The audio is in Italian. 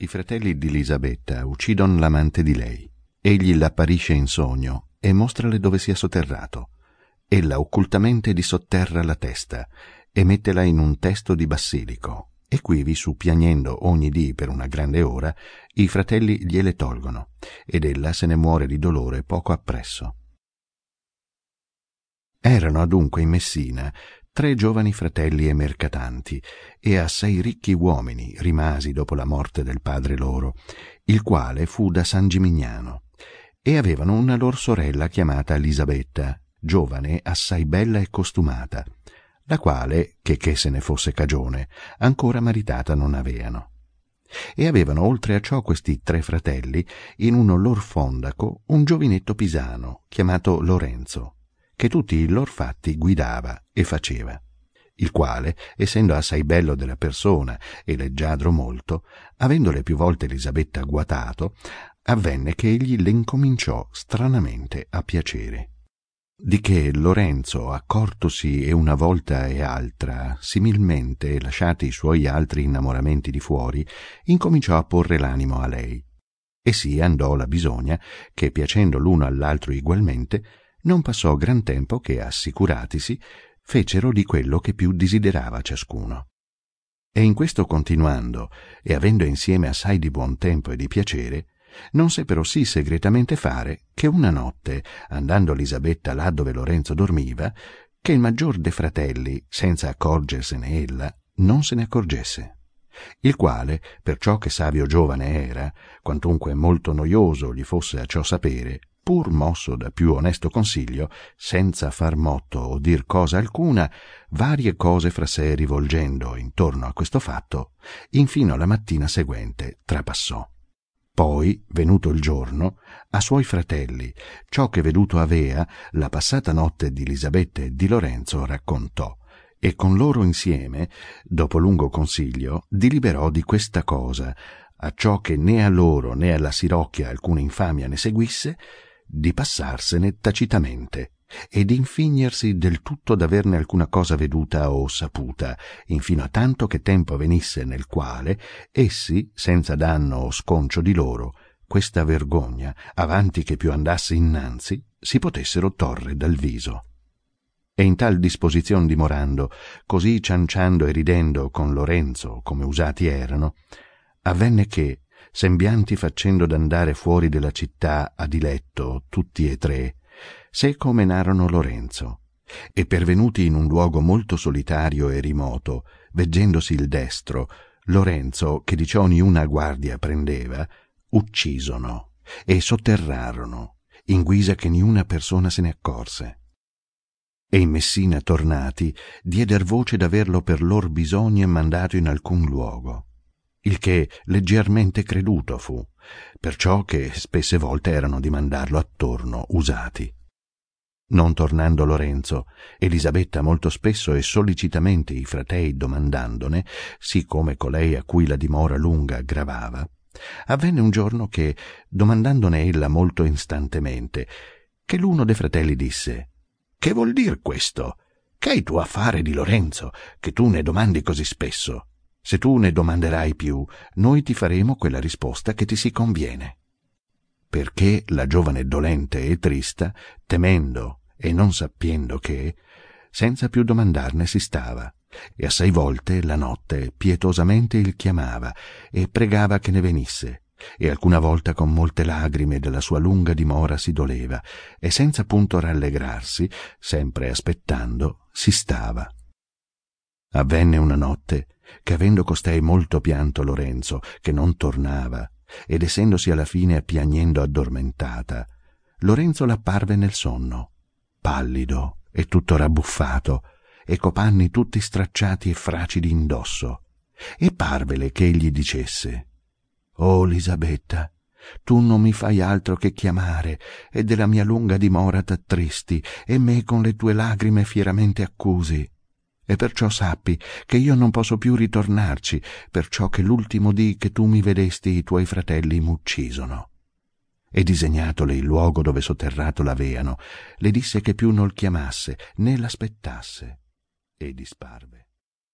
I fratelli di Elisabetta uccidono l'amante di lei. Egli l'apparisce in sogno e mostrale dove sia sotterrato. Ella occultamente disotterra la testa e mettela in un testo di bassilico, e quivi su piagnendo ogni dì per una grande ora, i fratelli gliele tolgono, ed ella se ne muore di dolore poco appresso. Erano adunque in Messina tre giovani fratelli e mercatanti e assai ricchi uomini rimasi dopo la morte del padre loro, il quale fu da San Gimignano, e avevano una lor sorella chiamata Elisabetta, giovane, assai bella e costumata, la quale, che che se ne fosse cagione, ancora maritata non aveano. E avevano oltre a ciò questi tre fratelli, in uno lor fondaco, un giovinetto pisano, chiamato Lorenzo, che tutti i lor fatti guidava e faceva il quale, essendo assai bello della persona e leggiadro molto, avendole più volte Elisabetta guatato, avvenne che egli le incominciò stranamente a piacere. Di che Lorenzo, accortosi e una volta e altra, similmente lasciati i suoi altri innamoramenti di fuori, incominciò a porre l'animo a lei. E sì andò la bisogna che, piacendo l'uno all'altro igualmente, non passò gran tempo che, assicuratisi, fecero di quello che più desiderava ciascuno. E in questo continuando, e avendo insieme assai di buon tempo e di piacere, non seppero sì segretamente fare che una notte, andando Elisabetta là dove Lorenzo dormiva, che il maggior de fratelli, senza accorgersene ella, non se ne accorgesse il quale, perciò che savio giovane era, quantunque molto noioso gli fosse a ciò sapere, pur mosso da più onesto consiglio, senza far motto o dir cosa alcuna, varie cose fra sé rivolgendo intorno a questo fatto, infino la mattina seguente trapassò. Poi, venuto il giorno, a suoi fratelli, ciò che veduto avea, la passata notte di Elisabetta e di Lorenzo raccontò, e con loro insieme, dopo lungo consiglio, diliberò di questa cosa, a ciò che né a loro né alla Sirocchia alcuna infamia ne seguisse, di passarsene tacitamente e di infignersi del tutto d'averne alcuna cosa veduta o saputa, infino a tanto che tempo venisse nel quale essi, senza danno o sconcio di loro, questa vergogna, avanti che più andasse innanzi, si potessero torre dal viso. E in tal disposizione dimorando, così cianciando e ridendo con Lorenzo come usati erano, avvenne che, sembianti facendo d'andare fuori della città a diletto tutti e tre, seco menarono Lorenzo, e pervenuti in un luogo molto solitario e rimoto, veggendosi il destro, Lorenzo, che di ciò niuna guardia prendeva, uccisono e sotterrarono, in guisa che niuna persona se ne accorse. E in Messina tornati, dieder voce d'averlo per lor bisogni e mandato in alcun luogo il che leggermente creduto fu, perciò che spesse volte erano di mandarlo attorno usati. Non tornando Lorenzo, Elisabetta molto spesso e sollecitamente i fratei domandandone, sì come colei a cui la dimora lunga gravava, avvenne un giorno che, domandandone ella molto instantemente, che l'uno dei fratelli disse Che vuol dir questo? Che hai tu a fare di Lorenzo, che tu ne domandi così spesso? Se tu ne domanderai più, noi ti faremo quella risposta che ti si conviene. Perché la giovane dolente e trista, temendo e non sappiendo che, senza più domandarne si stava, e assai volte la notte pietosamente il chiamava e pregava che ne venisse, e alcuna volta con molte lagrime della sua lunga dimora si doleva, e senza punto rallegrarsi, sempre aspettando, si stava. Avvenne una notte che avendo costei molto pianto Lorenzo, che non tornava, ed essendosi alla fine piagnendo addormentata, Lorenzo l'apparve nel sonno, pallido e tutto rabbuffato, e copanni tutti stracciati e fracidi indosso, e parvele che egli dicesse Oh Elisabetta, tu non mi fai altro che chiamare, e della mia lunga dimora t'attristi, e me con le tue lagrime fieramente accusi e perciò sappi che io non posso più ritornarci, perciò che l'ultimo dì che tu mi vedesti i tuoi fratelli m'uccisono. E disegnatole il luogo dove sotterrato l'aveano, le disse che più non chiamasse né l'aspettasse, e disparve.